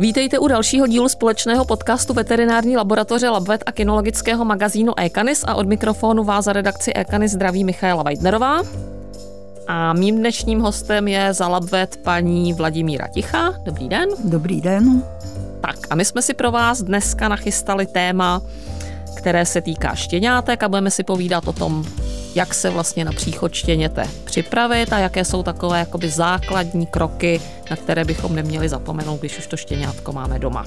Vítejte u dalšího dílu společného podcastu veterinární laboratoře Labvet a kinologického magazínu Ekanis a od mikrofonu vás za redakci Ekanis zdraví Michaela Weidnerová. A mým dnešním hostem je za Labvet paní Vladimíra Ticha. Dobrý den. Dobrý den. Tak a my jsme si pro vás dneska nachystali téma, které se týká štěňátek a budeme si povídat o tom, jak se vlastně na příchod štěněte připravit a jaké jsou takové jakoby základní kroky, na které bychom neměli zapomenout, když už to štěňátko máme doma.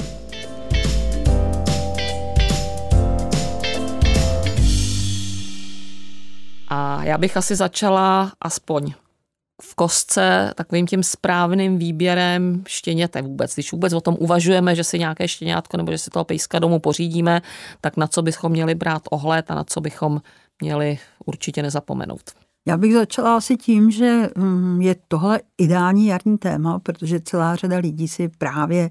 A já bych asi začala aspoň v kostce takovým tím správným výběrem štěněte vůbec. Když vůbec o tom uvažujeme, že si nějaké štěňátko nebo že si toho pejska domů pořídíme, tak na co bychom měli brát ohled a na co bychom měli určitě nezapomenout. Já bych začala asi tím, že mm, je tohle ideální jarní téma, protože celá řada lidí si právě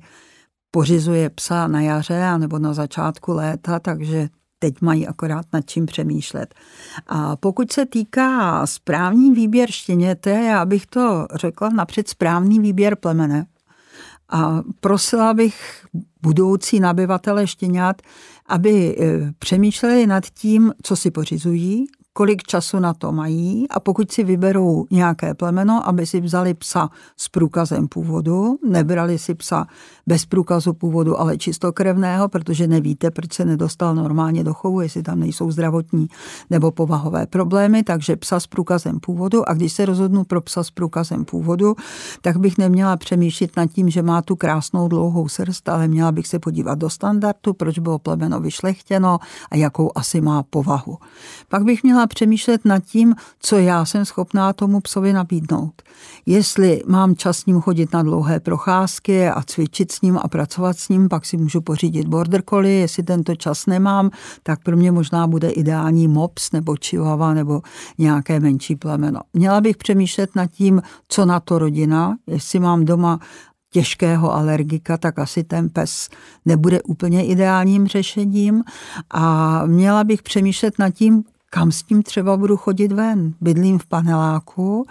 pořizuje psa na jaře nebo na začátku léta, takže teď mají akorát nad čím přemýšlet. A pokud se týká správný výběr štěněte, já bych to řekla napřed správný výběr plemene. A prosila bych budoucí nabyvatele štěňat, aby eh, přemýšleli nad tím, co si pořizují, kolik času na to mají a pokud si vyberou nějaké plemeno, aby si vzali psa s průkazem původu, nebrali si psa bez průkazu původu, ale čistokrevného, protože nevíte, proč se nedostal normálně do chovu, jestli tam nejsou zdravotní nebo povahové problémy, takže psa s průkazem původu a když se rozhodnu pro psa s průkazem původu, tak bych neměla přemýšlet nad tím, že má tu krásnou dlouhou srst, ale měla bych se podívat do standardu, proč bylo plemeno vyšlechtěno a jakou asi má povahu. Pak bych měla přemýšlet nad tím, co já jsem schopná tomu psovi nabídnout. Jestli mám čas s ním chodit na dlouhé procházky a cvičit s ním a pracovat s ním, pak si můžu pořídit border collie, jestli tento čas nemám, tak pro mě možná bude ideální mops nebo chihuahua nebo nějaké menší plemeno. Měla bych přemýšlet nad tím, co na to rodina, jestli mám doma těžkého alergika, tak asi ten pes nebude úplně ideálním řešením. A měla bych přemýšlet nad tím, kam s tím třeba budu chodit ven. Bydlím v paneláku,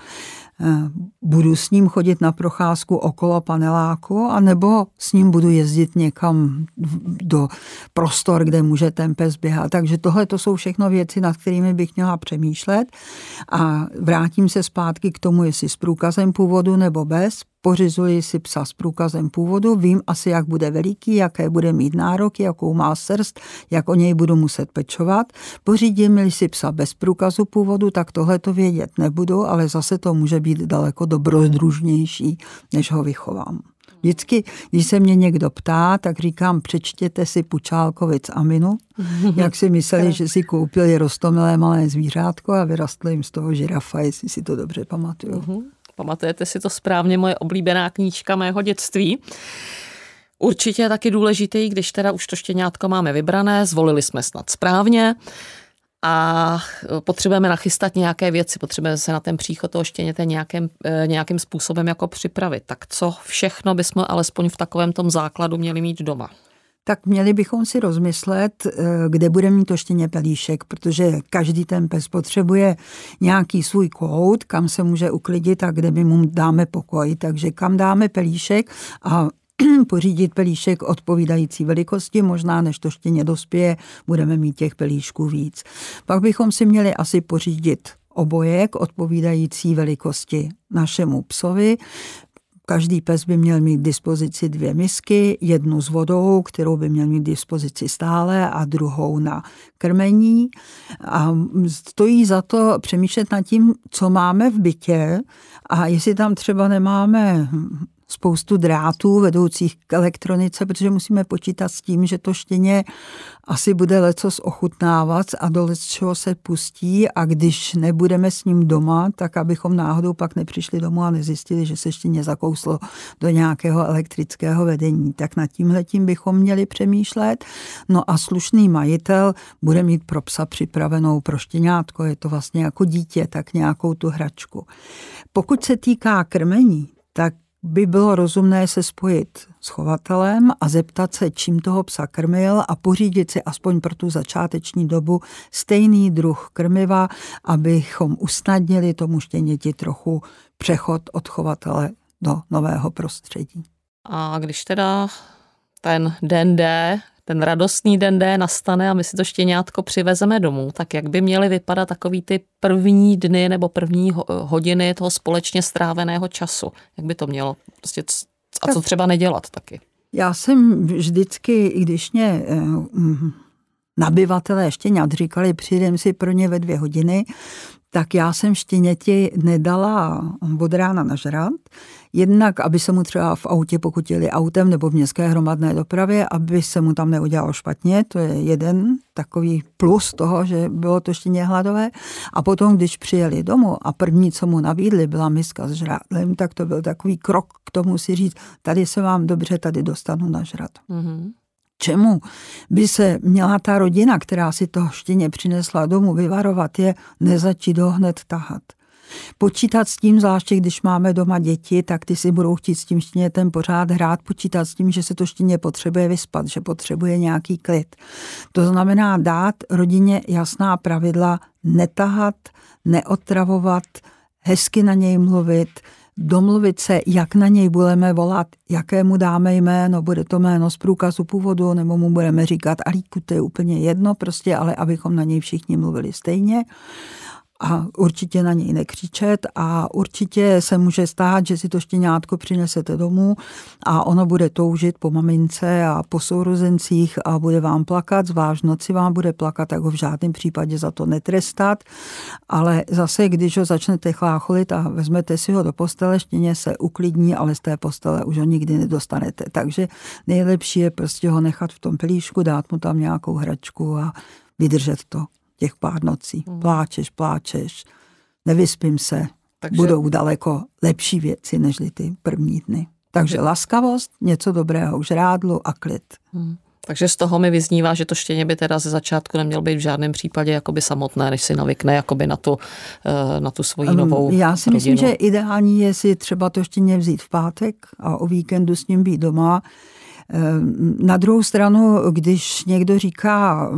Eh, budu s ním chodit na procházku okolo paneláku, anebo s ním budu jezdit někam do prostor, kde může ten pes běhat. Takže tohle to jsou všechno věci, nad kterými bych měla přemýšlet. A vrátím se zpátky k tomu, jestli s průkazem původu nebo bez. Pořizuji si psa s průkazem původu, vím asi, jak bude veliký, jaké bude mít nároky, jakou má srst, jak o něj budu muset pečovat. Pořídím si psa bez průkazu původu, tak tohle to vědět nebudu, ale zase to může být daleko dobrodružnější, než ho vychovám. Vždycky, když se mě někdo ptá, tak říkám, přečtěte si Pučálkovic Aminu, jak si mysleli, že si koupili rostomilé malé zvířátko a vyrostl jim z toho žirafa, jestli si to dobře pamatuju. Pamatujete si to správně, moje oblíbená knížka mého dětství. Určitě je taky důležitý, když teda už to štěňátko máme vybrané, zvolili jsme snad správně, a potřebujeme nachystat nějaké věci, potřebujeme se na ten příchod toho štěněte nějakým, eh, nějakým způsobem jako připravit. Tak co všechno bychom alespoň v takovém tom základu měli mít doma? Tak měli bychom si rozmyslet, eh, kde bude mít to štěně pelíšek, protože každý ten pes potřebuje nějaký svůj kout, kam se může uklidit a kde my mu dáme pokoj. Takže kam dáme pelíšek a pořídit pelíšek odpovídající velikosti, možná než to štěně dospěje, budeme mít těch pelíšků víc. Pak bychom si měli asi pořídit obojek odpovídající velikosti našemu psovi. Každý pes by měl mít k dispozici dvě misky, jednu s vodou, kterou by měl mít k dispozici stále a druhou na krmení. A stojí za to přemýšlet nad tím, co máme v bytě a jestli tam třeba nemáme spoustu drátů vedoucích k elektronice, protože musíme počítat s tím, že to štěně asi bude lecos ochutnávat a do čeho se pustí a když nebudeme s ním doma, tak abychom náhodou pak nepřišli domů a nezjistili, že se štěně zakouslo do nějakého elektrického vedení. Tak nad tímhletím bychom měli přemýšlet. No a slušný majitel bude mít pro psa připravenou pro štěňátko, je to vlastně jako dítě, tak nějakou tu hračku. Pokud se týká krmení, tak by bylo rozumné se spojit s chovatelem a zeptat se, čím toho psa krmil a pořídit si aspoň pro tu začáteční dobu stejný druh krmiva, abychom usnadnili tomu štěněti trochu přechod od chovatele do nového prostředí. A když teda ten den D, ten radostný den D nastane a my si to štěňátko přivezeme domů, tak jak by měly vypadat takový ty první dny nebo první hodiny toho společně stráveného času? Jak by to mělo? Prostě a co třeba nedělat taky? Já jsem vždycky, i když mě eh, nabyvatelé štěňat říkali, přijdem si pro ně ve dvě hodiny, tak já jsem štěněti nedala od rána nažrat. Jednak, aby se mu třeba v autě, pokud jeli autem nebo v městské hromadné dopravě, aby se mu tam neudělalo špatně, to je jeden takový plus toho, že bylo to štěně hladové. A potom, když přijeli domů a první, co mu nabídli, byla miska s žrádlem, tak to byl takový krok k tomu si říct, tady se vám dobře, tady dostanu nažrat. Mm-hmm čemu by se měla ta rodina, která si to štěně přinesla domů, vyvarovat, je nezačít ho hned tahat. Počítat s tím, zvláště když máme doma děti, tak ty si budou chtít s tím štěnětem pořád hrát, počítat s tím, že se to štěně potřebuje vyspat, že potřebuje nějaký klid. To znamená dát rodině jasná pravidla, netahat, neotravovat, hezky na něj mluvit, domluvit se, jak na něj budeme volat, jaké mu dáme jméno, bude to jméno z průkazu původu, nebo mu budeme říkat Alíku, to je úplně jedno, prostě, ale abychom na něj všichni mluvili stejně a určitě na něj nekřičet a určitě se může stát, že si to štěňátko přinesete domů a ono bude toužit po mamince a po sourozencích a bude vám plakat, zvlášť noci vám bude plakat, tak ho v žádném případě za to netrestat, ale zase, když ho začnete chlácholit a vezmete si ho do postele, štěně se uklidní, ale z té postele už ho nikdy nedostanete. Takže nejlepší je prostě ho nechat v tom pelíšku, dát mu tam nějakou hračku a vydržet to těch pár nocí. Hmm. Pláčeš, pláčeš, nevyspím se. Takže... Budou daleko lepší věci, než ty první dny. Takže laskavost, něco dobrého už rádlu a klid. Hmm. Takže z toho mi vyznívá, že to štěně by teda ze začátku nemělo být v žádném případě jakoby samotné, než si navykne jakoby na tu, eh, na tu svoji novou Já si rodinu. myslím, že ideální je si třeba to štěně vzít v pátek a o víkendu s ním být doma. Na druhou stranu, když někdo říká,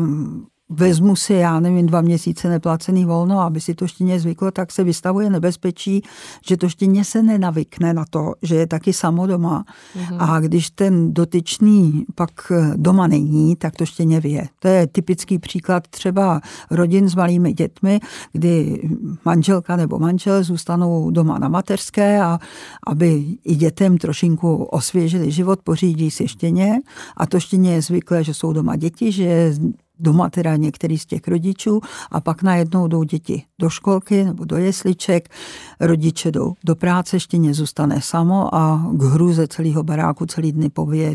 vezmu si, já nevím, dva měsíce neplacený volno, aby si to štěně zvyklo, tak se vystavuje nebezpečí, že to štěně se nenavykne na to, že je taky samo doma. Mm-hmm. A když ten dotyčný pak doma není, tak to štěně vyje. To je typický příklad třeba rodin s malými dětmi, kdy manželka nebo manžel zůstanou doma na mateřské a aby i dětem trošinku osvěžili život, pořídí si štěně a to štěně je zvyklé, že jsou doma děti, že doma teda některý z těch rodičů a pak najednou jdou děti do školky nebo do jesliček, rodiče jdou do práce, štěně zůstane samo a k hruze celého baráku celý dny pově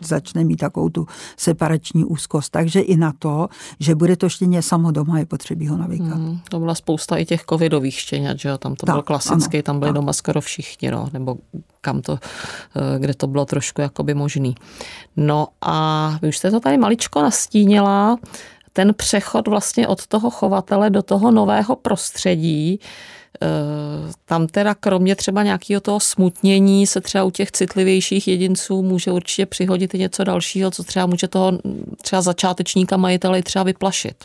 začne mít takovou tu separační úzkost. Takže i na to, že bude to štěně samo doma, je potřebí ho navykat. Hmm, to byla spousta i těch covidových štěňat, že jo? Tam to tak, bylo klasicky, ano, tam byli tak. doma skoro všichni, no, nebo kam to, eh, kde to bylo trošku jakoby možný. No a vy už jste to tady maličko nastínila, ten přechod vlastně od toho chovatele do toho nového prostředí, eh, tam teda kromě třeba nějakého toho smutnění se třeba u těch citlivějších jedinců může určitě přihodit i něco dalšího, co třeba může toho třeba začátečníka majitele třeba vyplašit.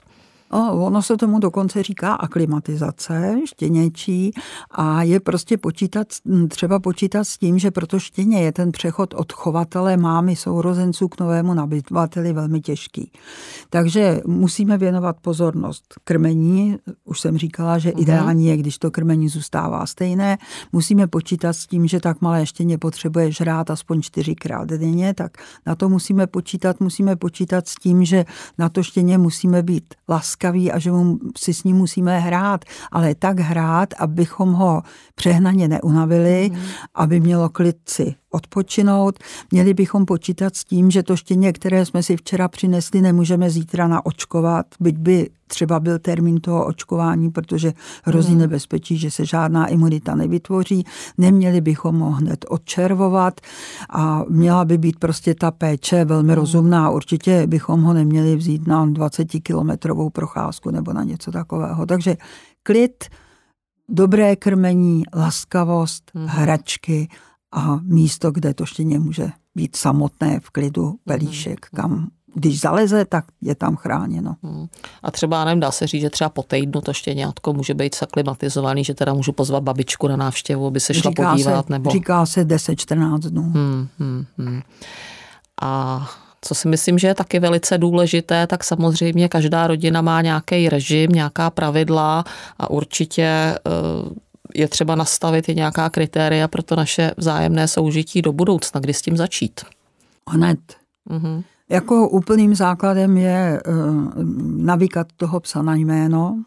O, ono se tomu dokonce říká aklimatizace štěněčí a je prostě počítat, třeba počítat s tím, že proto štěně je ten přechod od chovatele mámy sourozenců k novému nabyvateli velmi těžký. Takže musíme věnovat pozornost krmení. Už jsem říkala, že uh-huh. ideální je, když to krmení zůstává stejné. Musíme počítat s tím, že tak malé štěně potřebuje žrát aspoň čtyřikrát denně, tak na to musíme počítat. Musíme počítat s tím, že na to štěně musíme být laskaví laskavý a že mu, si s ním musíme hrát, ale tak hrát, abychom ho přehnaně neunavili, mm. aby mělo klid si odpočinout. Měli bychom počítat s tím, že to štěně, které jsme si včera přinesli, nemůžeme zítra naočkovat, byť by třeba byl termín toho očkování, protože hrozí hmm. nebezpečí, že se žádná imunita nevytvoří. Neměli bychom ho hned odčervovat a měla by být prostě ta péče velmi hmm. rozumná. Určitě bychom ho neměli vzít na 20-kilometrovou procházku nebo na něco takového. Takže klid, dobré krmení, laskavost, hmm. hračky a místo, kde to štěně může být samotné v klidu, pelíšek, hmm. kam když zaleze, tak je tam chráněno. Hmm. A třeba, nevím, dá se říct, že třeba po týdnu to štěňátko může být zaklimatizovaný, že teda můžu pozvat babičku na návštěvu, aby se šla říká podívat. Se, nebo... Říká se 10-14 dnů. Hmm, hmm, hmm. A co si myslím, že je taky velice důležité, tak samozřejmě každá rodina má nějaký režim, nějaká pravidla a určitě eh, je třeba nastavit i nějaká kritéria pro to naše vzájemné soužití do budoucna, kdy s tím začít. Hned. Mm-hmm. Jako úplným základem je uh, navíkat toho psa na jméno,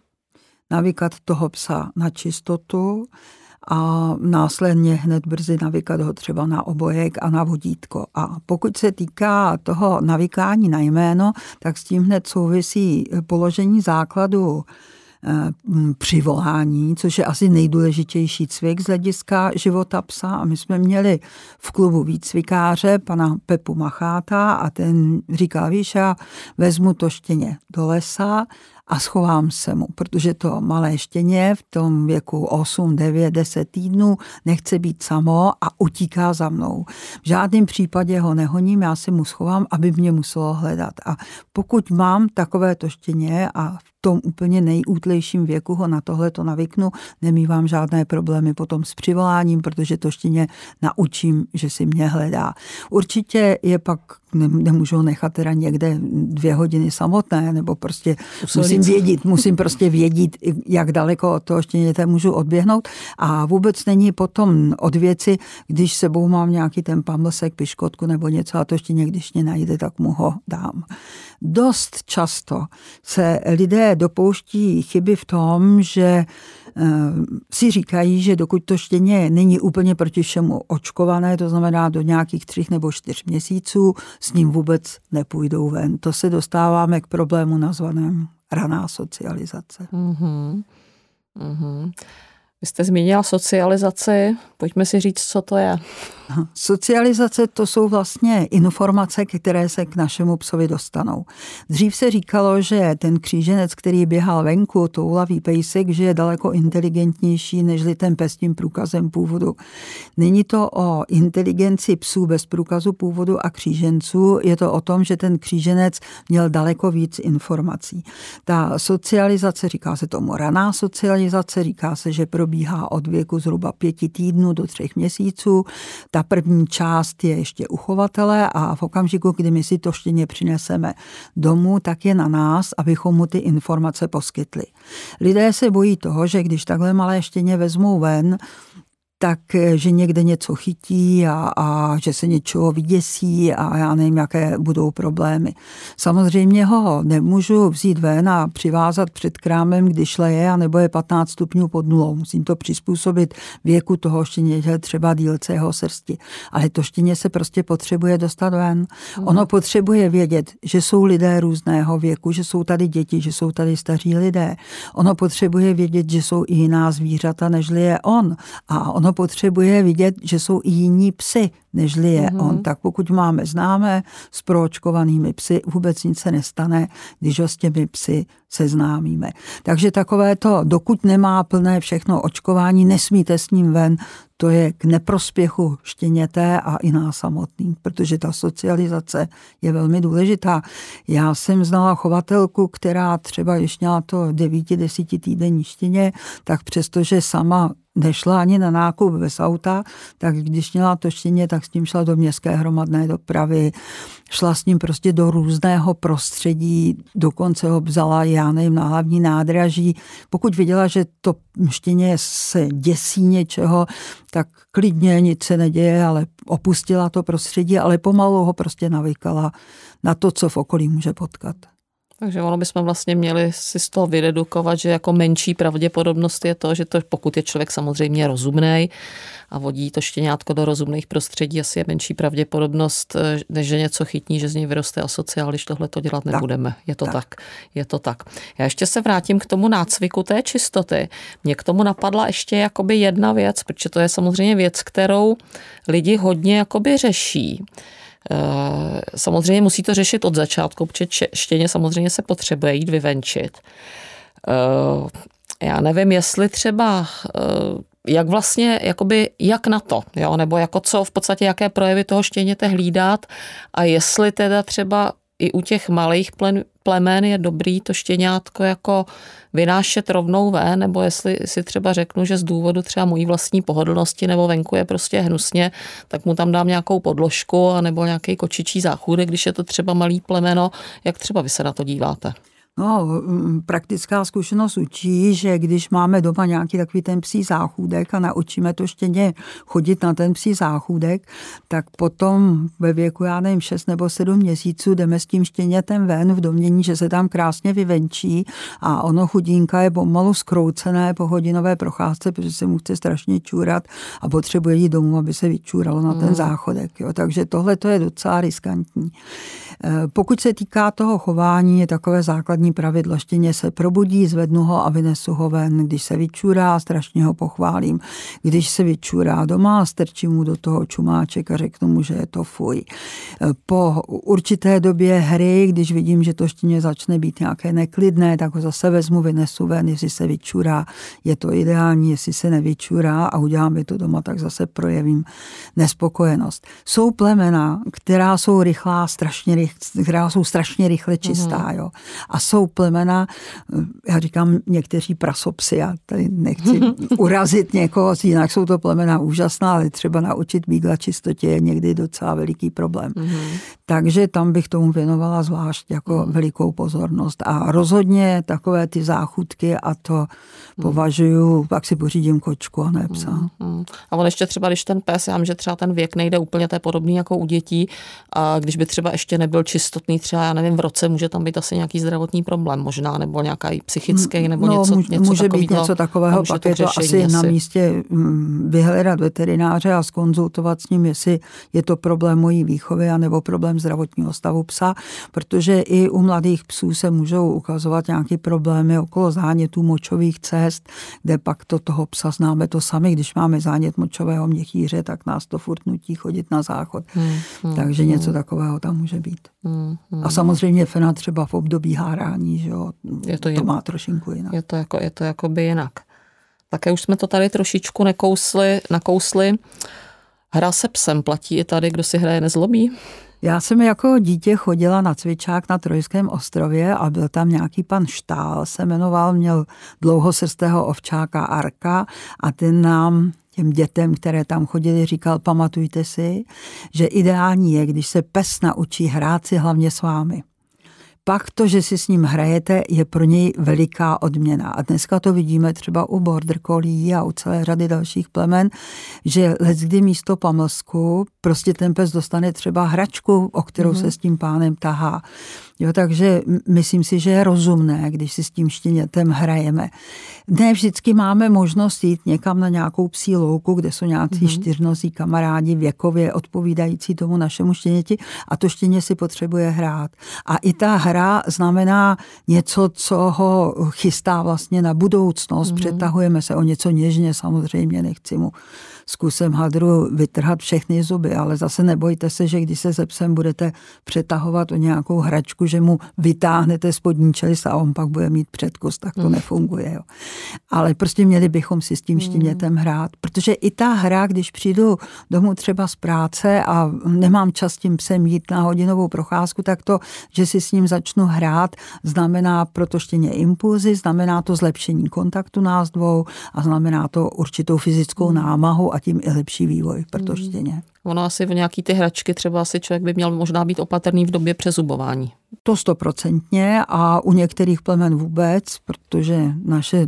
navíkat toho psa na čistotu a následně hned brzy navykat ho třeba na obojek a na vodítko. A pokud se týká toho navykání na jméno, tak s tím hned souvisí položení základu Eh, přivolání, což je asi nejdůležitější cvik z hlediska života psa. A my jsme měli v klubu výcvikáře, pana Pepu Macháta, a ten říkal, víš, já vezmu to štěně do lesa a schovám se mu, protože to malé štěně v tom věku 8, 9, 10 týdnů nechce být samo a utíká za mnou. V žádném případě ho nehoním, já se mu schovám, aby mě muselo hledat. A pokud mám takové to štěně a v tom úplně nejútlejším věku ho na tohle to navyknu, nemývám žádné problémy potom s přivoláním, protože to štěně naučím, že si mě hledá. Určitě je pak nemůžu ho nechat teda někde dvě hodiny samotné, nebo prostě musím vědět, musím prostě vědět, jak daleko od toho štěněte můžu odběhnout a vůbec není potom od věci, když sebou mám nějaký ten pamlsek, piškotku nebo něco a to ještě někdy mě najde, tak mu ho dám. Dost často se lidé dopouští chyby v tom, že si říkají, že dokud to štěně není úplně proti všemu očkované, to znamená do nějakých třích nebo čtyř měsíců, s ním vůbec nepůjdou ven. To se dostáváme k problému nazvaném raná socializace. Mm-hmm. Mm-hmm. Vy jste zmínila socializaci, pojďme si říct, co to je. Socializace to jsou vlastně informace, které se k našemu psovi dostanou. Dřív se říkalo, že ten kříženec, který běhal venku, toulavý pejsek, že je daleko inteligentnější než ten pes tím průkazem původu. Není to o inteligenci psů bez průkazu původu a kříženců, je to o tom, že ten kříženec měl daleko víc informací. Ta socializace, říká se tomu raná socializace, říká se, že probíhá od věku zhruba pěti týdnů do třech měsíců. Ta první část je ještě uchovatele a v okamžiku, kdy my si to štěně přineseme domů, tak je na nás, abychom mu ty informace poskytli. Lidé se bojí toho, že když takhle malé štěně vezmou ven, tak, eh, že někde něco chytí a, a že se něčeho vyděsí a já nevím, jaké budou problémy. Samozřejmě ho nemůžu vzít ven a přivázat před krámem, když leje, a nebo je 15 stupňů pod nulou. Musím to přizpůsobit věku toho štěně, třeba dílce jeho srsti. Ale to štěně se prostě potřebuje dostat ven. Mm. Ono potřebuje vědět, že jsou lidé různého věku, že jsou tady děti, že jsou tady staří lidé. Ono potřebuje vědět, že jsou i jiná zvířata, nežli je on. A ono potřebuje vidět, že jsou i jiní psy, nežli je mm-hmm. on. Tak pokud máme známé s proočkovanými psy, vůbec nic se nestane, když ho s těmi psy seznámíme. Takže takové to, dokud nemá plné všechno očkování, nesmíte s ním ven, to je k neprospěchu štěněte a i nás samotný, protože ta socializace je velmi důležitá. Já jsem znala chovatelku, která třeba, když měla to 9-10 týdenní štěně, tak přestože sama nešla ani na nákup bez auta, tak když měla to štěně, tak s tím šla do městské hromadné dopravy, šla s ním prostě do různého prostředí, dokonce ho vzala, já nevím, na hlavní nádraží. Pokud viděla, že to štěně se děsí něčeho, tak klidně nic se neděje, ale opustila to prostředí, ale pomalu ho prostě navykala na to, co v okolí může potkat. Takže ono bychom vlastně měli si z toho vydedukovat, že jako menší pravděpodobnost je to, že to pokud je člověk samozřejmě rozumný a vodí to štěňátko do rozumných prostředí, asi je menší pravděpodobnost, eh, než že něco chytní, že z něj vyroste asociál, když tohle to dělat nebudeme. Je to tak. tak. Je to tak. Já ještě se vrátím k tomu nácviku té čistoty. Mě k tomu napadla ještě jakoby jedna věc, protože to je samozřejmě věc, kterou lidi hodně jakoby řeší. Eh, samozřejmě musí to řešit od začátku, protože štěně samozřejmě se potřebuje jít vyvenčit. Eh, já nevím, jestli třeba eh, jak vlastně, jakoby, jak na to, jo? nebo jako co v podstatě, jaké projevy toho štěněte hlídat a jestli teda třeba i u těch malých plen, plemen je dobrý to štěňátko jako vynášet rovnou ven, nebo jestli si třeba řeknu, že z důvodu třeba mojí vlastní pohodlnosti nebo venku je prostě hnusně, tak mu tam dám nějakou podložku nebo nějaký kočičí záchůdek, když je to třeba malý plemeno. Jak třeba vy se na to díváte? No, mm, praktická zkušenost učí, že když máme doma nějaký takový ten psí záchůdek a naučíme to štěně chodit na ten psí záchůdek, tak potom ve věku, já nevím, 6 nebo 7 měsíců jdeme s tím štěnětem ven v domění, že se tam krásně vyvenčí a ono chudínka je pomalu skroucené po hodinové procházce, protože se mu chce strašně čůrat a potřebuje jít domů, aby se vyčúralo na ten mm. záchodek. Jo. Takže tohle to je docela riskantní. Eh, pokud se týká toho chování, je takové základní pravidlo. Štěně se probudí, zvednu ho a vynesu ho ven. Když se vyčurá, strašně ho pochválím. Když se vyčurá doma, strčím mu do toho čumáček a řeknu mu, že je to fuj. Po určité době hry, když vidím, že to štěně začne být nějaké neklidné, tak ho zase vezmu, vynesu ven, jestli se vyčurá, je to ideální, jestli se nevyčurá a udělám to doma, tak zase projevím nespokojenost. Jsou plemena, která jsou rychlá, strašně rychlá, která jsou strašně rychle čistá. Mm. Jo. A jsou plemena, já říkám někteří prasopsy, já tady nechci urazit někoho, jinak jsou to plemena úžasná, ale třeba naučit bígla čistotě je někdy docela veliký problém. Mm. Takže tam bych tomu věnovala zvlášť jako mm. velikou pozornost. A rozhodně takové ty záchutky a to mm. považuju, pak si pořídím kočku a ne psa. Mm. A on ještě třeba, když ten pes, já vím, že třeba ten věk nejde úplně, to je podobný jako u dětí, a když by třeba ještě nebyl čistotný, třeba já nevím, v roce může tam být asi nějaký zdravotní problém možná, nebo nějaký psychický, nebo no, něco, může, něco může být něco takového, pak to je to asi, asi na místě mm, vyhledat veterináře a skonzultovat s ním, jestli je to problém mojí výchovy nebo problém zdravotního stavu psa, protože i u mladých psů se můžou ukazovat nějaké problémy okolo zánětů močových cest, kde pak to toho psa známe to sami, když máme zánět močového měchýře, tak nás to furt nutí chodit na záchod. Hmm, hmm, Takže hmm. něco takového tam může být. Hmm, hmm. A samozřejmě fena třeba v období hárání, že jo, je to, to má trošinku jinak. Je to, jako, je to jako by jinak. Také už jsme to tady trošičku nekousli, nakousli. Hra se psem platí i tady, kdo si hraje nezlobí? Já jsem jako dítě chodila na cvičák na Trojském ostrově a byl tam nějaký pan Štál, se jmenoval, měl dlouhosrstého ovčáka Arka a ten nám těm dětem, které tam chodili, říkal, pamatujte si, že ideální je, když se pes naučí hrát si hlavně s vámi pak to, že si s ním hrajete, je pro něj veliká odměna. A dneska to vidíme třeba u border collie a u celé řady dalších plemen, že kdy místo pamlsku prostě ten pes dostane třeba hračku, o kterou mm-hmm. se s tím pánem tahá. Jo, takže myslím si, že je rozumné, když si s tím štěnětem hrajeme. Ne vždycky máme možnost jít někam na nějakou psí louku, kde jsou nějací mm-hmm. čtyřnozí kamarádi věkově odpovídající tomu našemu štěněti a to štěně si potřebuje hrát. A i ta hra znamená něco, co ho chystá vlastně na budoucnost. Mm-hmm. Přetahujeme se o něco něžně, samozřejmě nechci mu s kusem hadru vytrhat všechny zuby, ale zase nebojte se, že když se ze psem budete přetahovat o nějakou hračku, že mu vytáhnete spodní čelist a on pak bude mít předkus, tak to mm. nefunguje. Jo. Ale prostě měli bychom si s tím štěnětem mm. hrát, protože i ta hra, když přijdu domů třeba z práce a nemám čas s tím psem jít na hodinovou procházku, tak to, že si s ním začnu hrát, znamená pro to štěně impulzy, znamená to zlepšení kontaktu nás dvou a znamená to určitou fyzickou mm. námahu a tím i lepší vývoj pro to hmm. štěně. Ono asi v nějaký ty hračky třeba asi člověk by měl možná být opatrný v době přezubování. To stoprocentně a u některých plemen vůbec, protože naše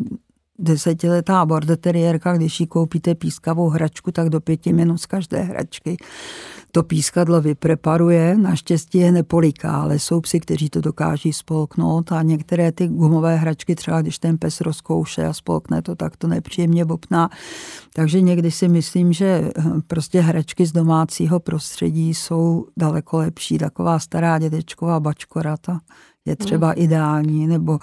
desetiletá border terriérka, když jí koupíte pískavou hračku, tak do pěti minut z každé hračky to pískadlo vypreparuje, naštěstí je nepoliká, ale jsou psi, kteří to dokáží spolknout a některé ty gumové hračky, třeba když ten pes rozkouše a spolkne to, tak to nepříjemně bopná. Takže někdy si myslím, že eh, prostě hračky z domácího prostředí jsou daleko lepší. Taková stará dědečková bačkorata je třeba hmm. ideální, nebo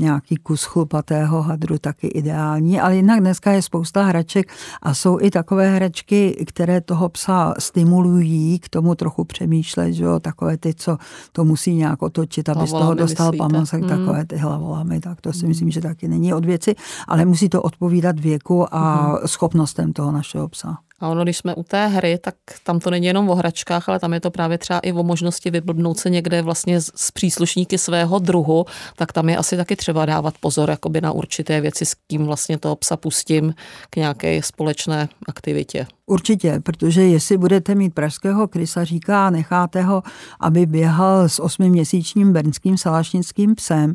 nějaký kus chlupatého hadru taky ideální, ale jinak dneska je spousta hraček a jsou i takové hračky, které toho psa stimulují k tomu trochu přemýšlet, že jo, takové ty, co to musí nějak otočit, aby z toho dostal pamasek, hmm. takové ty hlavolamy, tak to si hmm. myslím, že taky není od věci, ale musí to odpovídat věku a hmm. schopnostem toho našeho psa. A ono, když jsme u té hry, tak tam to není jenom o hračkách, ale tam je to právě třeba i o možnosti vyblbnout se někde vlastně s příslušníky svého druhu, tak tam je asi taky třeba dávat pozor jakoby na určité věci, s kým vlastně toho psa pustím k nějaké společné aktivitě. Určitě, protože jestli budete mít pražského krysaříka a necháte ho, aby běhal s osmiměsíčním bernským salašnickým psem,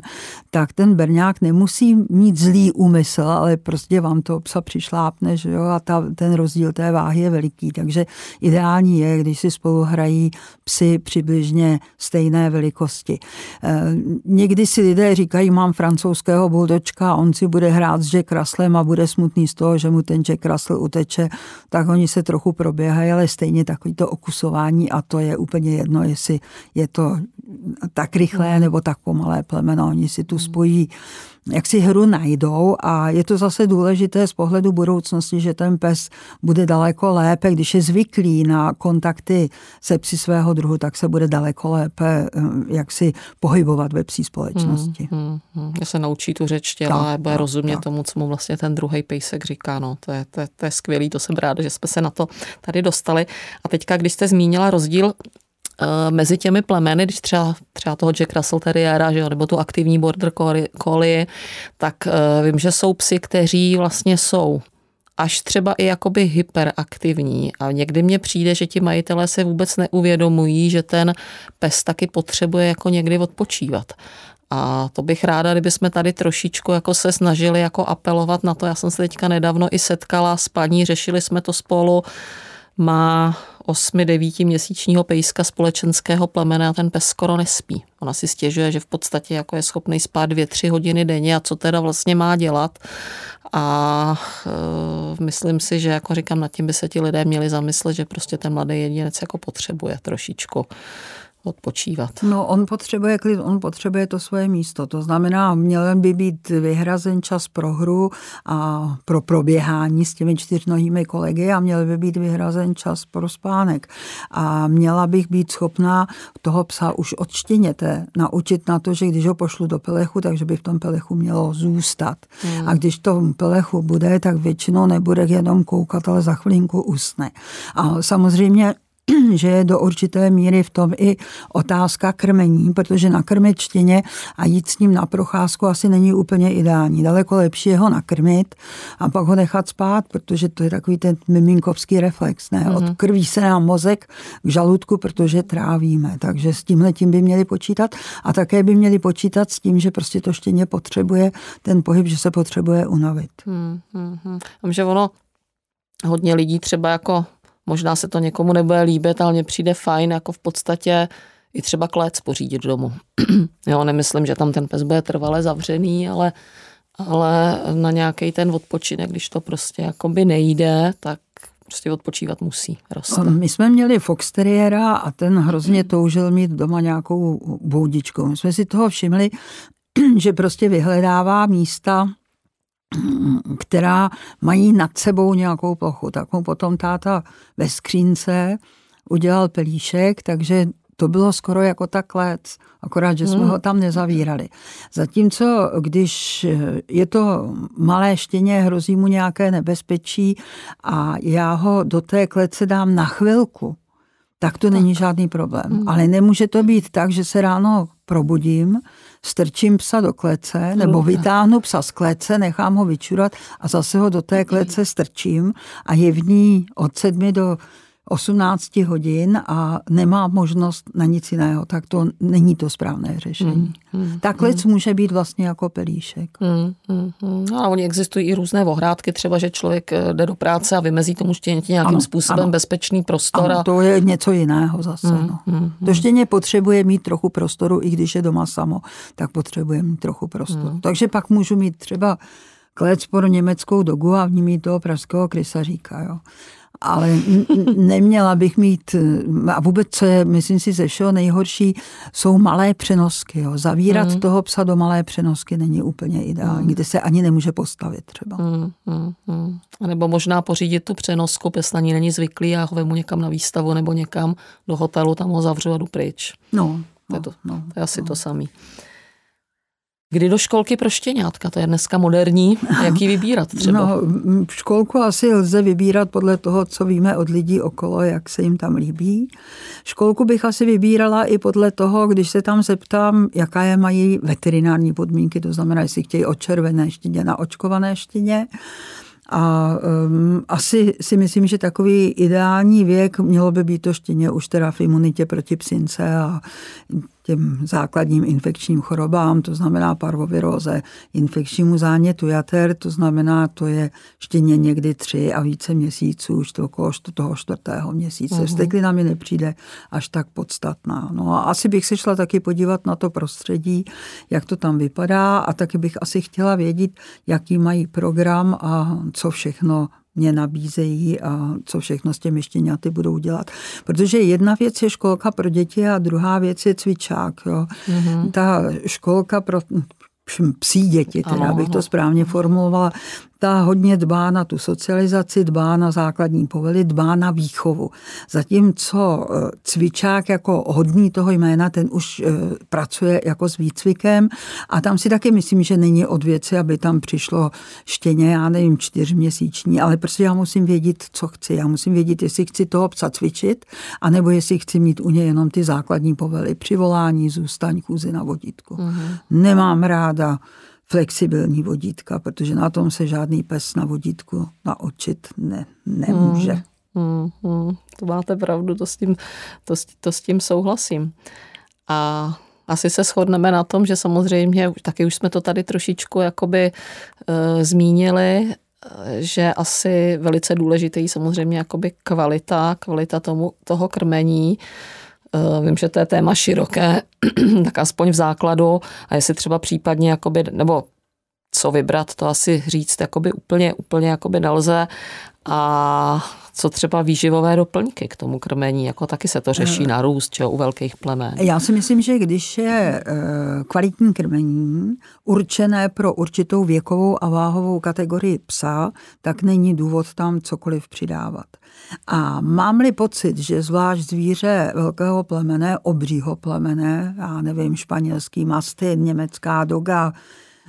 tak ten berňák nemusí mít zlý úmysl, ale prostě vám to psa přišlápne, že jo, a ta, ten rozdíl té váhy je veliký. Takže ideální je, když si spolu hrají psy přibližně stejné velikosti. E, někdy si lidé říkají, mám francouzského buldočka, on si bude hrát s Jack Russlem a bude smutný z toho, že mu ten Jack Russell uteče, tak oni se trochu proběhají, ale stejně takový to okusování a to je úplně jedno, jestli je to tak rychlé nebo tak pomalé plemeno. Oni si tu spojí jak si hru najdou a je to zase důležité z pohledu budoucnosti, že ten pes bude daleko lépe, když je zvyklý na kontakty se psi svého druhu, tak se bude daleko lépe eh, jak si pohybovat ve psí společnosti. Hmm, hmm, hmm. Já se naučí tu řeč těla a bude rozumět tak. tomu, co mu vlastně ten druhý pejsek říká. No, to, je, to, je, to je skvělý, to jsem ráda, že jsme se na to tady dostali. A teďka, když jste zmínila rozdíl mezi těmi plemeny, když třeba, třeba toho Jack Russell Terriera, že nebo tu aktivní border collie, tak uh, vím, že jsou psy, kteří vlastně jsou až třeba i jakoby hyperaktivní. A někdy mně přijde, že ti majitelé se vůbec neuvědomují, že ten pes taky potřebuje jako někdy odpočívat. A to bych ráda, kdyby jsme tady trošičku jako se snažili jako apelovat na to. Já jsem se teďka nedávno i setkala s paní, řešili jsme to spolu. Má 8-9 měsíčního pejska společenského plemene a ten pes skoro nespí. Ona si stěžuje, že v podstatě jako je schopný spát 2-3 hodiny denně a co teda vlastně má dělat. A e, myslím si, že jako říkám, nad tím by se ti lidé měli zamyslet, že prostě ten mladý jedinec jako potřebuje trošičku odpočívat. No, on potřebuje klid, on potřebuje to svoje místo. To znamená, měl by být vyhrazen čas pro hru a pro proběhání s těmi čtyřnohými kolegy a měl by být vyhrazen čas pro spánek. A měla bych být schopná toho psa už od štěněte naučit na to, že když ho pošlu do pelechu, takže by v tom pelechu mělo zůstat. Hmm. A když to v pelechu bude, tak většinou nebude jenom koukat, ale za chvilinku usne. A samozřejmě že je do určité míry v tom i otázka krmení, protože nakrmit štěně a jít s ním na procházku asi není úplně ideální. Daleko lepší je ho nakrmit a pak ho nechat spát, protože to je takový ten miminkovský reflex. Ne? Odkrví se nám mozek k žaludku, protože trávíme. Takže s tímhle tím by měli počítat a také by měli počítat s tím, že prostě to štěně potřebuje ten pohyb, že se potřebuje unavit. Mm-hmm. že ono hodně lidí třeba jako Možná se to někomu nebude líbit, ale mně přijde fajn jako v podstatě i třeba klec pořídit domů. jo, nemyslím, že tam ten pes bude trvale zavřený, ale, ale na nějaký ten odpočinek, když to prostě jakoby nejde, tak prostě odpočívat musí. Roste. My jsme měli Fox Terriera a ten hrozně toužil mít doma nějakou boudičku. My jsme si toho všimli, že prostě vyhledává místa, která mají nad sebou nějakou plochu. Tak mu potom táta ve skřínce udělal pelíšek, takže to bylo skoro jako ta klec, akorát, že jsme hmm. ho tam nezavírali. Zatímco, když je to malé štěně, hrozí mu nějaké nebezpečí a já ho do té klece dám na chvilku, tak to tak. není žádný problém. Hmm. Ale nemůže to být tak, že se ráno probudím, strčím psa do klece, nebo vytáhnu psa z klece, nechám ho vyčurat a zase ho do té klece strčím a je v ní od sedmi do 18 hodin a nemá možnost na nic jiného, tak to není to správné řešení. Mm, mm, Takhle mm. může být vlastně jako pelíšek. Mm, mm, mm. No a oni existují i různé ohrádky, třeba, že člověk eh, jde do práce a vymezí tomu štěně nějakým ano, způsobem ano. bezpečný prostor. Ano, a... to je něco jiného zase. Mm, no. mm, to štěně potřebuje mít trochu prostoru, i když je doma samo, tak potřebuje mít trochu prostoru. Mm. Takže pak můžu mít třeba klec pro německou dogu a v ní mít toho pražského krysaříka. Jo ale neměla bych mít, a vůbec, co je, myslím si, ze všeho nejhorší, jsou malé přenosky. Jo. Zavírat mm. toho psa do malé přenosky není úplně ideální, mm. kde se ani nemůže postavit třeba. Mm, mm, mm. A nebo možná pořídit tu přenosku, pes na ní není zvyklý, já ho vemu někam na výstavu nebo někam do hotelu, tam ho zavřu a jdu pryč. No, to, je, to, no, to je asi no. to samé. Kdy do školky pro štěňátka? To je dneska moderní. Jak ji vybírat třeba? No, školku asi lze vybírat podle toho, co víme od lidí okolo, jak se jim tam líbí. Školku bych asi vybírala i podle toho, když se tam zeptám, jaká je mají veterinární podmínky, to znamená, jestli chtějí očervené štěně na očkované štěně, a um, asi si myslím, že takový ideální věk mělo by být to štěně už teda v imunitě proti psince a těm základním infekčním chorobám, to znamená parvoviróze, infekčnímu zánětu jater, to znamená, to je štěně někdy tři a více měsíců, už to okolo toho čtvrtého měsíce. Uhum. Steklina mi nepřijde až tak podstatná. No a asi bych se šla taky podívat na to prostředí, jak to tam vypadá a taky bych asi chtěla vědět, jaký mají program a co všechno mě nabízejí a co všechno s těmi štěňaty budou dělat. Protože jedna věc je školka pro děti a druhá věc je cvičák. Jo. Mm-hmm. Ta školka pro psí děti, teda abych to správně formulovala, ta hodně dbá na tu socializaci, dbá na základní povely, dbá na výchovu. Zatímco e, cvičák jako hodný toho jména, ten už e, pracuje jako s výcvikem a tam si taky myslím, že není od věci, aby tam přišlo štěně, já nevím, čtyřměsíční, ale prostě já musím vědět, co chci. Já musím vědět, jestli chci toho psa cvičit, anebo jestli chci mít u něj jenom ty základní povely. Přivolání, zůstaň, chůzi na vodítku. Mm-hmm. Nemám ráda flexibilní vodítka, protože na tom se žádný pes na vodítku naočit ne, nemůže. Hmm, hmm, hmm. To máte pravdu, to s, tím, to, to s tím souhlasím. A asi se shodneme na tom, že samozřejmě, taky už jsme to tady trošičku jakoby e, zmínili, že asi velice důležitý samozřejmě jakoby kvalita, kvalita tomu, toho krmení, Eh, vím, že to je téma široké, tak aspoň v základu a jestli třeba případně, jakoby, nebo co vybrat, to asi říct jakoby úplně, úplně jakoby nelze. A co třeba výživové doplňky k tomu krmení, jako taky se to řeší na růst, čo, u velkých plemen. Já si myslím, že když je eh, kvalitní krmení určené pro určitou věkovou a váhovou kategorii psa, tak není důvod tam cokoliv přidávat. A mám-li pocit, že zvlášť zvíře velkého plemene, obřího plemene, já nevím, španělský mastin, německá doga,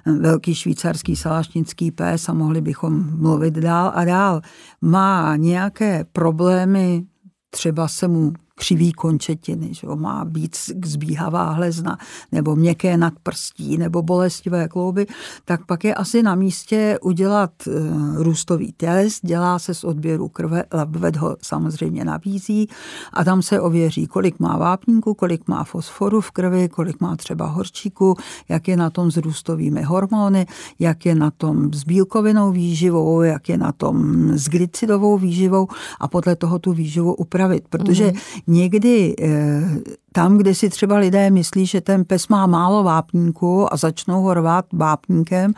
velký švýcarský salašnický pes a mohli bychom mluvit dál a dál, má nějaké problémy, třeba se mu křivý končetiny, že má být zbíhavá hlezna, nebo měkké nadprstí, nebo bolestivé klouby, tak pak je asi na místě udělat eh, růstový test, dělá se z odběru krve, LabVet ho samozřejmě nabízí a tam se ověří, kolik má vápníku, kolik má fosforu v krvi, kolik má třeba horčíku, jak je na tom s růstovými hormony, jak je na tom s bílkovinou výživou, jak je na tom s glycidovou výživou a podle toho tu výživu upravit, protože mm někdy eh, tam, kde si třeba lidé myslí, že ten pes má málo vápníku a začnou ho rvát vápníkem,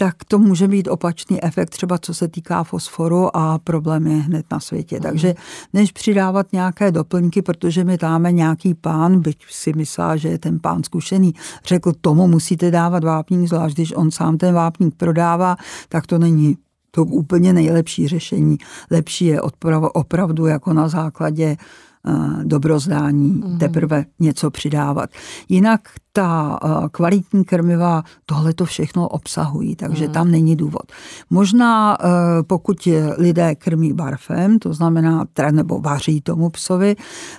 tak to může být opačný efekt, třeba co se týká fosforu a problémy hned na světě. Mm. Takže než přidávat nějaké doplňky, protože mi dáme nějaký pán, byť si myslá, že je ten pán zkušený, řekl, tomu musíte dávat vápník, zvlášť když on sám ten vápník prodává, tak to není to úplně nejlepší řešení. Lepší je opravdu jako na základě dobrozdání, mm. teprve něco přidávat. Jinak ta kvalitní krmiva tohle to všechno obsahují, takže mm. tam není důvod. Možná e, pokud lidé krmí barfem, to znamená nebo vaří tomu psovi,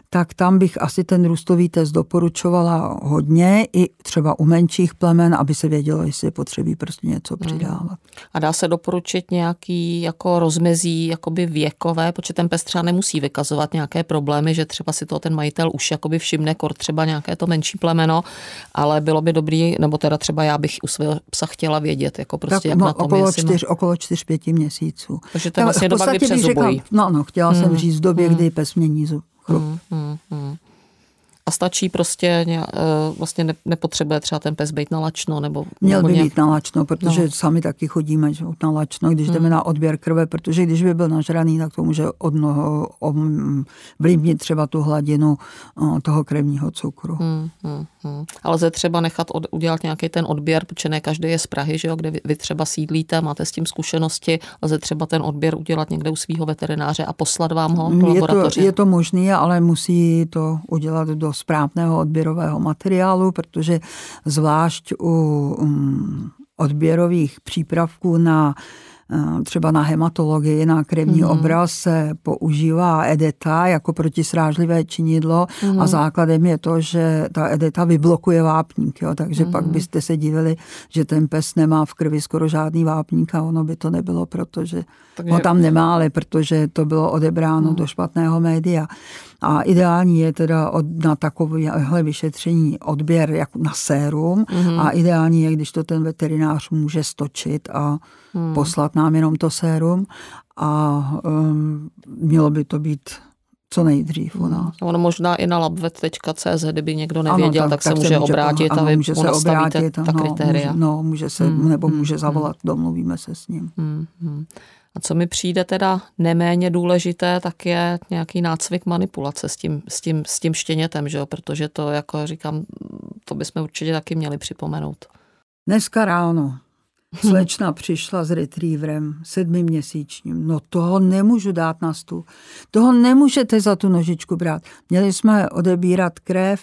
tak tam bych asi ten růstový test doporučovala hodně, i třeba u menších plemen, aby se vědělo, jestli potřebí prostě něco mm. přidávat. A dá se doporučit nějaký jako rozmezí jakoby věkové, protože ten pes třeba nemusí vykazovat nějaké problémy, že třeba si to ten majitel už jakoby všimne, kor třeba nějaké to menší plemeno, ale bylo by dobrý, nebo teda třeba já bych u svého psa chtěla vědět, jako prostě tak, jak no, na tom okolo, čtyř, má... okolo čtyř, pěti měsíců. Takže to je vlastně doba, kdy přezubují. No, no, chtěla hmm. jsem říct v době, hmm. kdy pes mění zub. Hmm, hmm, hmm a stačí prostě, eh, vlastně nepotřebuje třeba ten pes být na lačno, nebo... Měl by nějak... být na lačno, protože no. sami taky chodíme že, na lačno, když hmm. jdeme na odběr krve, protože když by byl nažraný, tak to může od ovlivnit třeba tu hladinu toho krevního cukru. Hmm, hmm. Hmm. Ale lze třeba nechat od, udělat nějaký ten odběr, protože ne každý je z Prahy, že jo, kde vy, vy třeba sídlíte, máte s tím zkušenosti, lze třeba ten odběr udělat někde u svého veterináře a poslat vám ho do je to, je to možné, ale musí to udělat do správného odběrového materiálu, protože zvlášť u um, odběrových přípravků na třeba na hematologii, na krevní mm-hmm. obraz se používá edeta jako protisrážlivé činidlo mm-hmm. a mhm. základem je to, že ta edeta vyblokuje vápník, jo, takže mm-hmm. pak mhm. byste se divili, že ten pes nemá v krvi skoro žádný vápník a ono by to nebylo, protože takže... ho tam nemá, ale protože to bylo odebráno mm-hmm. do špatného média. A ideální je teda od, na takovéhle vyšetření odběr jako na sérum mm-hmm. a ideální je, když to ten veterinář může stočit a mm. poslat nám jenom to sérum a um, mělo by to být co nejdřív u nás. Ono možná i na labvet.cz, kdyby někdo nevěděl, ano, tak, tak, se tak může obrátit ano, a vy může se obrátit, ta no, kritéria. Může, no, může se, hmm, nebo může hmm, zavolat, hmm. domluvíme se s ním. Hmm, hmm. Co mi přijde teda neméně důležité, tak je nějaký nácvik manipulace s tím, s tím, s tím štěnětem, že jo? protože to, jako říkám, to bychom určitě taky měli připomenout. Dneska ráno slečna přišla s retrieverem sedmiměsíčním. No toho nemůžu dát na stůl. Toho nemůžete za tu nožičku brát. Měli jsme odebírat krev,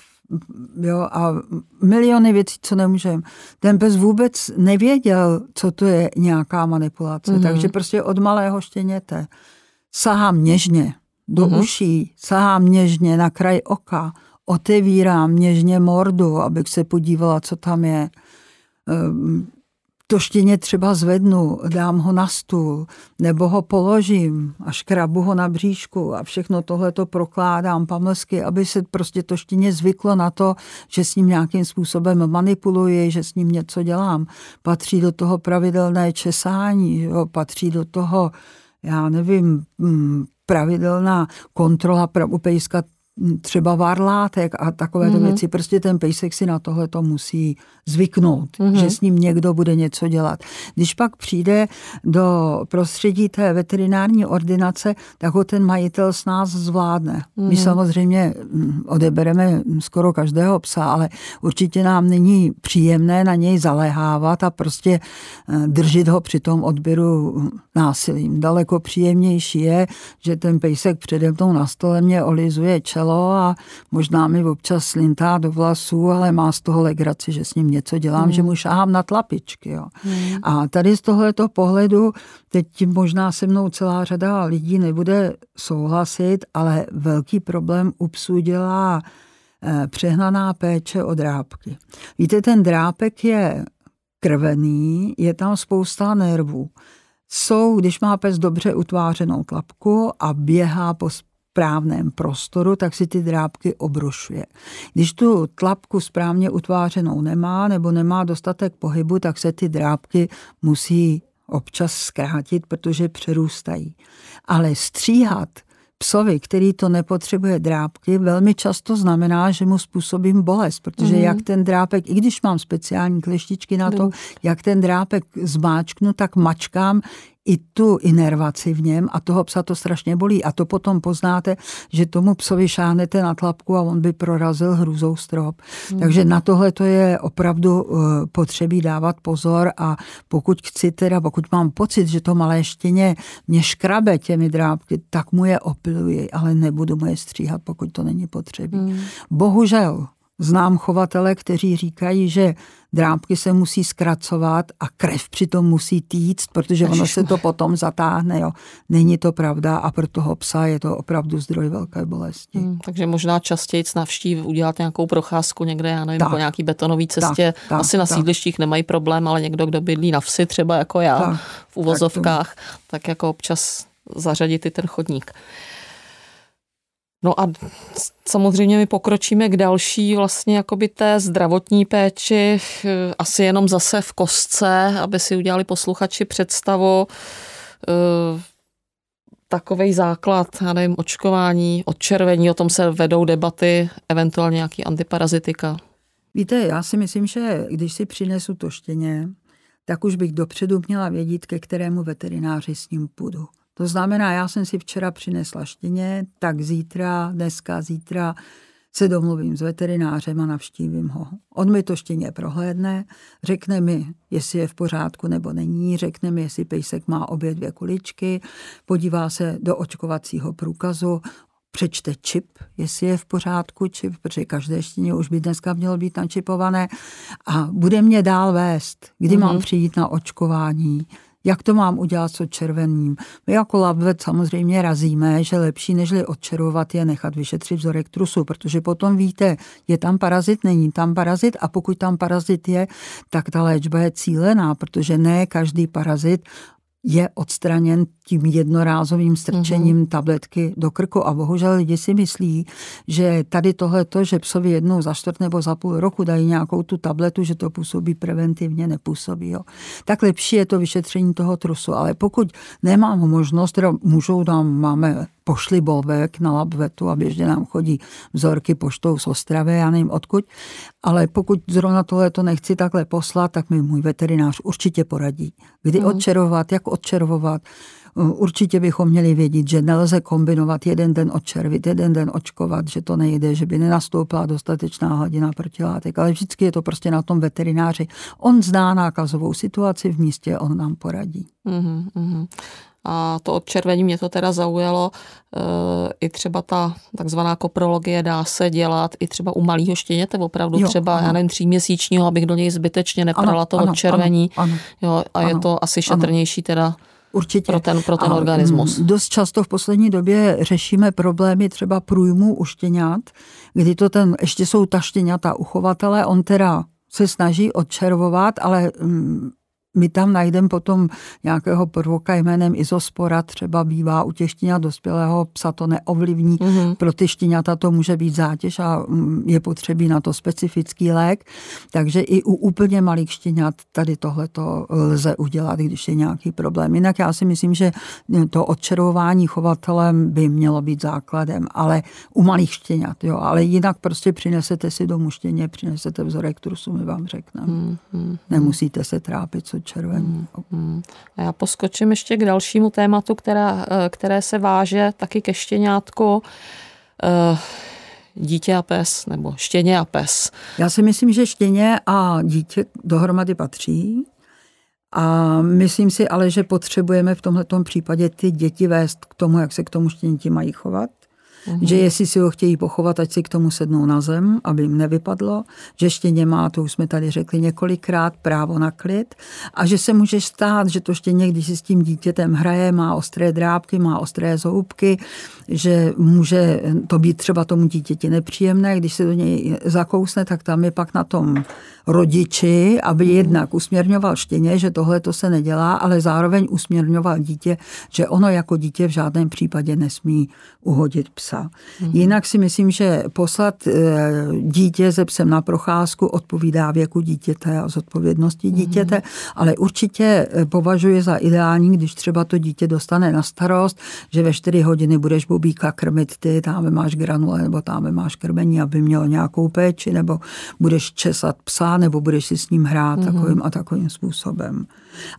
jo, a miliony věcí, co nemůžeme. Ten pes vůbec nevěděl, co to je nějaká manipulace, mm-hmm. takže prostě od malého štěněte sahám něžně do mm-hmm. uší, sahám něžně na kraj oka, otevírám něžně mordu, abych se podívala, co tam je. Ehm, to štěně třeba zvednu, dám ho na stůl, nebo ho položím a škrabu ho na bříšku a všechno tohle to prokládám pamlsky, aby se prostě to štěně zvyklo na to, že s ním nějakým způsobem manipuluji, že s ním něco dělám. Patří do toho pravidelné česání, jo? patří do toho, já nevím, mm, pravidelná kontrola upejska třeba varlátek a takové mm-hmm. věci. Prostě ten pejsek si na tohle to musí zvyknout, mm-hmm. že s ním někdo bude něco dělat. Když pak přijde do prostředí té veterinární ordinace, tak ho ten majitel s nás zvládne. Mm-hmm. My mhm. samozřejmě mm, odebereme skoro každého psa, ale určitě nám není příjemné na něj zaléhávat a prostě eh, držet ho při tom odběru násilím. Daleko příjemnější je, že ten pejsek přede mnou na stole mě olizuje čelo a možná mi občas slintá do vlasů, ale má z toho legraci, že s ním něco dělám, hmm. že mu šáhám na tlapičky. Jo. Hmm. A tady z tohoto pohledu, teď možná se mnou celá řada lidí nebude souhlasit, ale velký problém u psů dělá eh, přehnaná péče o drápky. Víte, ten drápek je krvený, je tam spousta nervů jsou, když má pes dobře utvářenou tlapku a běhá po správném prostoru, tak si ty drápky obrušuje. Když tu tlapku správně utvářenou nemá nebo nemá dostatek pohybu, tak se ty drápky musí občas zkrátit, protože přerůstají. Ale stříhat psovi, který to nepotřebuje drápky, velmi často znamená, že mu způsobím bolest, protože mm. jak ten drápek, i když mám speciální kleštičky na to, jak ten drápek zmáčknu, tak mačkám i tu inervaci v něm a toho psa to strašně bolí. A to potom poznáte, že tomu psovi šáhnete na tlapku a on by prorazil hrůzou strop. Mm. Takže na tohle to je opravdu uh, potřebí dávat pozor a pokud chci teda, pokud mám pocit, že to malé štěně mě škrabe těmi drábky, tak mu je opiluji, ale nebudu mu je stříhat, pokud to není potřebí. Mm. Bohužel, Znám chovatele, kteří říkají, že drápky se musí zkracovat a krev přitom musí týct, protože ono se to potom zatáhne. Jo. Není to pravda a pro toho psa je to opravdu zdroj velké bolesti. Hmm, takže možná častěji navštív udělat nějakou procházku někde, já nevím, tak, po nějaký betonové cestě. Tak, tak, Asi na tak. sídlištích nemají problém, ale někdo, kdo bydlí na vsi, třeba jako já, tak, v uvozovkách, tak, tak jako občas zařadit i ten chodník. No a samozřejmě my pokročíme k další vlastně jakoby té zdravotní péči, asi jenom zase v kostce, aby si udělali posluchači představu, eh, takový základ, já nevím, očkování, odčervení, o tom se vedou debaty, eventuálně nějaký antiparazitika. Víte, já si myslím, že když si přinesu to štěně, tak už bych dopředu měla vědět, ke kterému veterináři s ním půjdu. To znamená, já jsem si včera přinesla štěně, tak zítra, dneska, zítra se domluvím s veterinářem a navštívím ho. On mi to štěně prohlédne, řekne mi, jestli je v pořádku nebo není, řekne mi, jestli pejsek má obě dvě kuličky, podívá se do očkovacího průkazu, přečte čip, jestli je v pořádku čip, protože každé štěně už by dneska mělo být načipované a bude mě dál vést, kdy mm-hmm. mám přijít na očkování, jak to mám udělat s odčervením. My jako labvet samozřejmě razíme, že lepší nežli odčervovat je nechat vyšetřit vzorek trusu, protože potom víte, je tam parazit, není tam parazit a pokud tam parazit je, tak ta léčba je cílená, protože ne každý parazit je odstraněn tím jednorázovým strčením mm-hmm. tabletky do krku. A bohužel lidi si myslí, že tady tohleto, že psovi jednou za čtvrt nebo za půl roku dají nějakou tu tabletu, že to působí preventivně, nepůsobí. Jo. Tak lepší je to vyšetření toho trusu. Ale pokud nemám možnost, teda můžou tam, máme pošli bolvek na labvetu a běžně nám chodí vzorky poštou z Ostravy, já nevím odkud, ale pokud zrovna tohle to nechci takhle poslat, tak mi můj veterinář určitě poradí, kdy mm. odčerovat, jak odčervovat. Určitě bychom měli vědět, že nelze kombinovat jeden den odčervit, jeden den očkovat, že to nejde, že by nenastoupila dostatečná hladina protilátek, ale vždycky je to prostě na tom veterináři. On zná nákazovou situaci v místě, on nám poradí. Mm-hmm. A to odčervení mě to teda zaujalo. E, I třeba ta takzvaná koprologie dá se dělat i třeba u malého štěněte, opravdu jo, třeba, ano. já nevím, tříměsíčního, abych do něj zbytečně neprala ano, to ano, odčervení. Ano, ano, jo, a ano, je to asi šetrnější teda Určitě. Pro ten, pro ten a organismus. Dost často v poslední době řešíme problémy třeba průjmu u štěňat, kdy to ten, ještě jsou ta štěňata uchovatele, on teda se snaží odčervovat, ale my tam najdeme potom nějakého prvoka jménem izospora, třeba bývá u těch štěňat dospělého psa to neovlivní, mm-hmm. pro ty štěňata to může být zátěž a mm, je potřebí na to specifický lék, takže i u úplně malých štěňat tady tohle to lze udělat, když je nějaký problém. Jinak já si myslím, že to odčervování chovatelem by mělo být základem, ale u malých štěňat, jo, ale jinak prostě přinesete si domů štěně, přinesete vzorek trusu, my vám řekneme. Mm-hmm. Nemusíte se trápit, co červení. Hmm. A já poskočím ještě k dalšímu tématu, která, eh, které se váže taky ke štěňátku. Eh, dítě a pes, nebo štěně a pes. Já si myslím, že štěně a dítě dohromady patří. A myslím si ale, že potřebujeme v tomto případě ty děti vést k tomu, jak se k tomu štěněti mají chovat. Že jestli si ho chtějí pochovat, ať si k tomu sednou na zem, aby jim nevypadlo, že štěně má, to už jsme tady řekli několikrát, právo na klid. A že se může stát, že to štěně, když si s tím dítětem hraje, má ostré drápky, má ostré zoubky, že může to být třeba tomu dítěti nepříjemné, když se do něj zakousne, tak tam je pak na tom rodiči, aby mhm. jednak usměrňoval štěně, že tohle to se nedělá, ale zároveň usměrňoval dítě, že ono jako dítě v žádném případě nesmí uhodit psa. Mm. Jinak si myslím, že poslat eh, dítě ze psem na procházku odpovídá věku dítěte a zodpovědnosti mhm. dítěte, ale určitě eh, považuji za ideální, když třeba to dítě dostane na starost, že ve 4 hodiny budeš bubíka krmit ty, tam máš granule nebo tam máš krmení, aby měl nějakou péči, nebo budeš česat psa, nebo budeš si s ním hrát mm-hmm. takovým a takovým způsobem.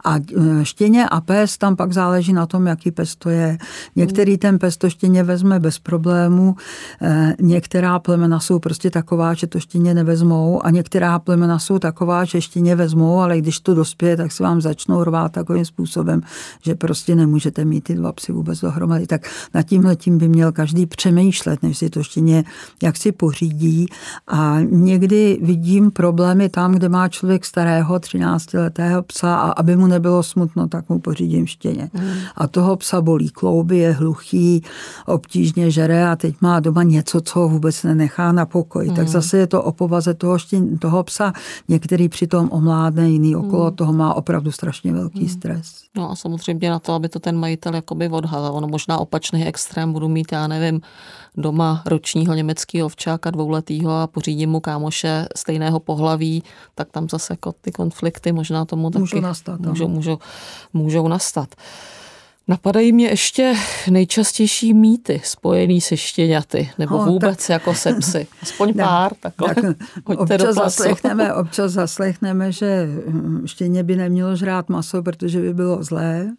A e, štěně a pes, tam pak záleží na tom, jaký pes to je. Některý ten pes to štěně vezme bez problému, e, některá plemena jsou prostě taková, že to štěně nevezmou a některá plemena jsou taková, že štěně vezmou, ale když to dospěje, tak se vám začnou rvát takovým způsobem, že prostě nemůžete mít ty dva psy vůbec dohromady. Tak nad tímhle tím by měl každý přemýšlet, než si to štěně jak si pořídí. A někdy vidím problémy tam, kde má člověk starého 13-letého psa a aby mu nebylo smutno, tak mu pořídím štěně. Mm. A toho psa bolí klouby, je hluchý, obtížně žere a teď má doma něco, co ho vůbec nenechá na pokoj. Mm. Tak zase je to o povaze toho, štěň, toho psa. Některý přitom omládne, jiný okolo mm. toho má opravdu strašně velký mm. stres. No a samozřejmě na to, aby to ten majitel jakoby odhalil. Ono možná opačný extrém budu mít, já nevím, doma ročního německého ovčáka dvouletýho a pořídím mu kámoše stejného pohlaví, tak tam zase jako ty konflikty možná tomu taky můžou nastat. Můžou, můžou, můžou nastat. Napadají mě ještě nejčastější mýty spojený se štěňaty, nebo no, vůbec tak, jako se psy. Aspoň ne, pár, takhle. Tak, občas, zaslechneme, občas zaslechneme, že štěně by nemělo žrát maso, protože by bylo zlé.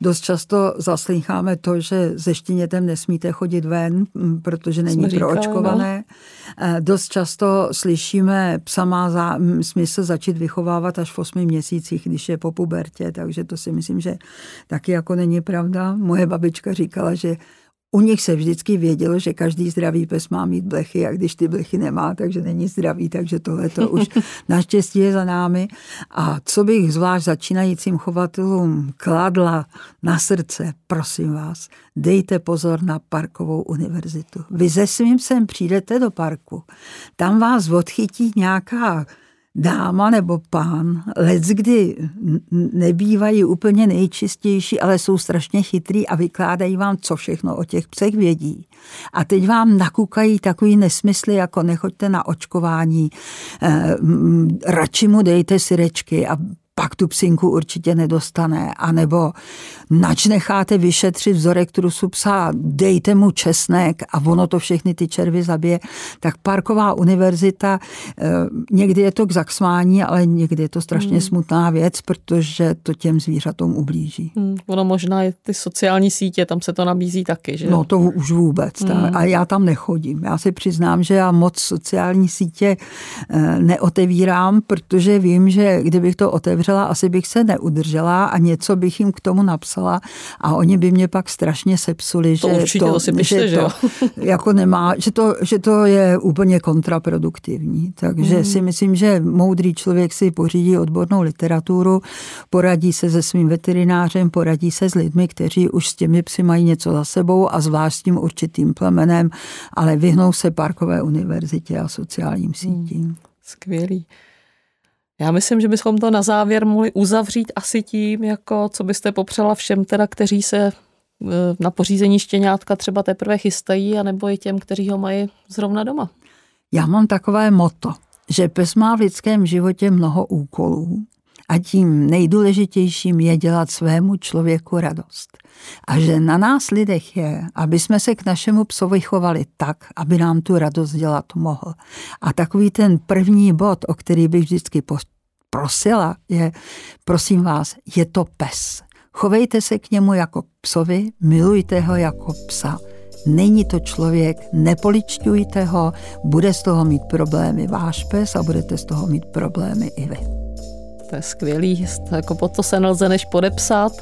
Dost často zaslýcháme to, že se štěnětem nesmíte chodit ven, protože není Jsme proočkované. Eh, dost často slyšíme, psa má za, smysl začít vychovávat až v osmi měsících, když je po pubertě, takže to si myslím, že taky jako není pravda. Moje babička říkala, že u nich se vždycky vědělo, že každý zdravý pes má mít blechy a když ty blechy nemá, takže není zdravý, takže tohle to už naštěstí je za námi. A co bych zvlášť začínajícím chovatelům kladla na srdce, prosím vás, dejte pozor na parkovou univerzitu. Vy ze svým sem přijdete do parku, tam vás odchytí nějaká dáma nebo pán, lec kdy nebývají úplně nejčistější, ale jsou strašně chytrý a vykládají vám, co všechno o těch psech vědí. A teď vám nakukají takový nesmysly, jako nechoďte na očkování, eh, radši mu dejte syrečky a pak tu psinku určitě nedostane. A nebo nač necháte vyšetřit vzorek trusu psa, dejte mu česnek a ono to všechny ty červy zabije. Tak Parková univerzita, eh, někdy je to k zaksmání, ale někdy je to strašně hmm. smutná věc, protože to těm zvířatům ublíží. Hmm, ono možná je ty sociální sítě, tam se to nabízí taky, že? No to už vůbec. Hmm. A já tam nechodím. Já si přiznám, že já moc sociální sítě eh, neotevírám, protože vím, že kdybych to otevřela, otevřela, asi bych se neudržela a něco bych jim k tomu napsala a oni by mě pak strašně sepsuli, to že, určitě, to, to si pište, že, to, jako nemá, že, to, že to je úplně kontraproduktivní. Takže mm. si myslím, že moudrý člověk si pořídí odbornou literaturu, poradí se se svým veterinářem, poradí se s lidmi, kteří už s těmi psy mají něco za sebou a zvlášť s tím určitým plemenem, ale vyhnou se parkové univerzitě a sociálním sítím. Mm. Skvělý. Já myslím, že bychom to na závěr mohli uzavřít asi tím, jako co byste popřela všem teda, kteří se e, na pořízení štěňátka třeba teprve chystají, anebo i těm, kteří ho mají zrovna doma. Já mám takové moto, že pes má v lidském životě mnoho úkolů a tím nejdůležitějším je dělat svému člověku radost. A že na nás lidech je, aby jsme se k našemu psovi chovali tak, aby nám tu radost dělat mohl. A takový ten první bod, o který bych vždycky prosila, je, prosím vás, je to pes. Chovejte se k němu jako psovi, milujte ho jako psa. Není to člověk, nepoličťujte ho, bude z toho mít problémy váš pes a budete z toho mít problémy i vy. To je skvělý, jako pod to se nelze než podepsat.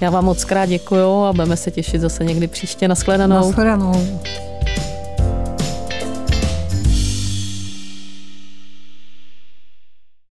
Já vám moc krát děkuju a budeme se těšit zase někdy příště. Naschledanou. Naschledanou.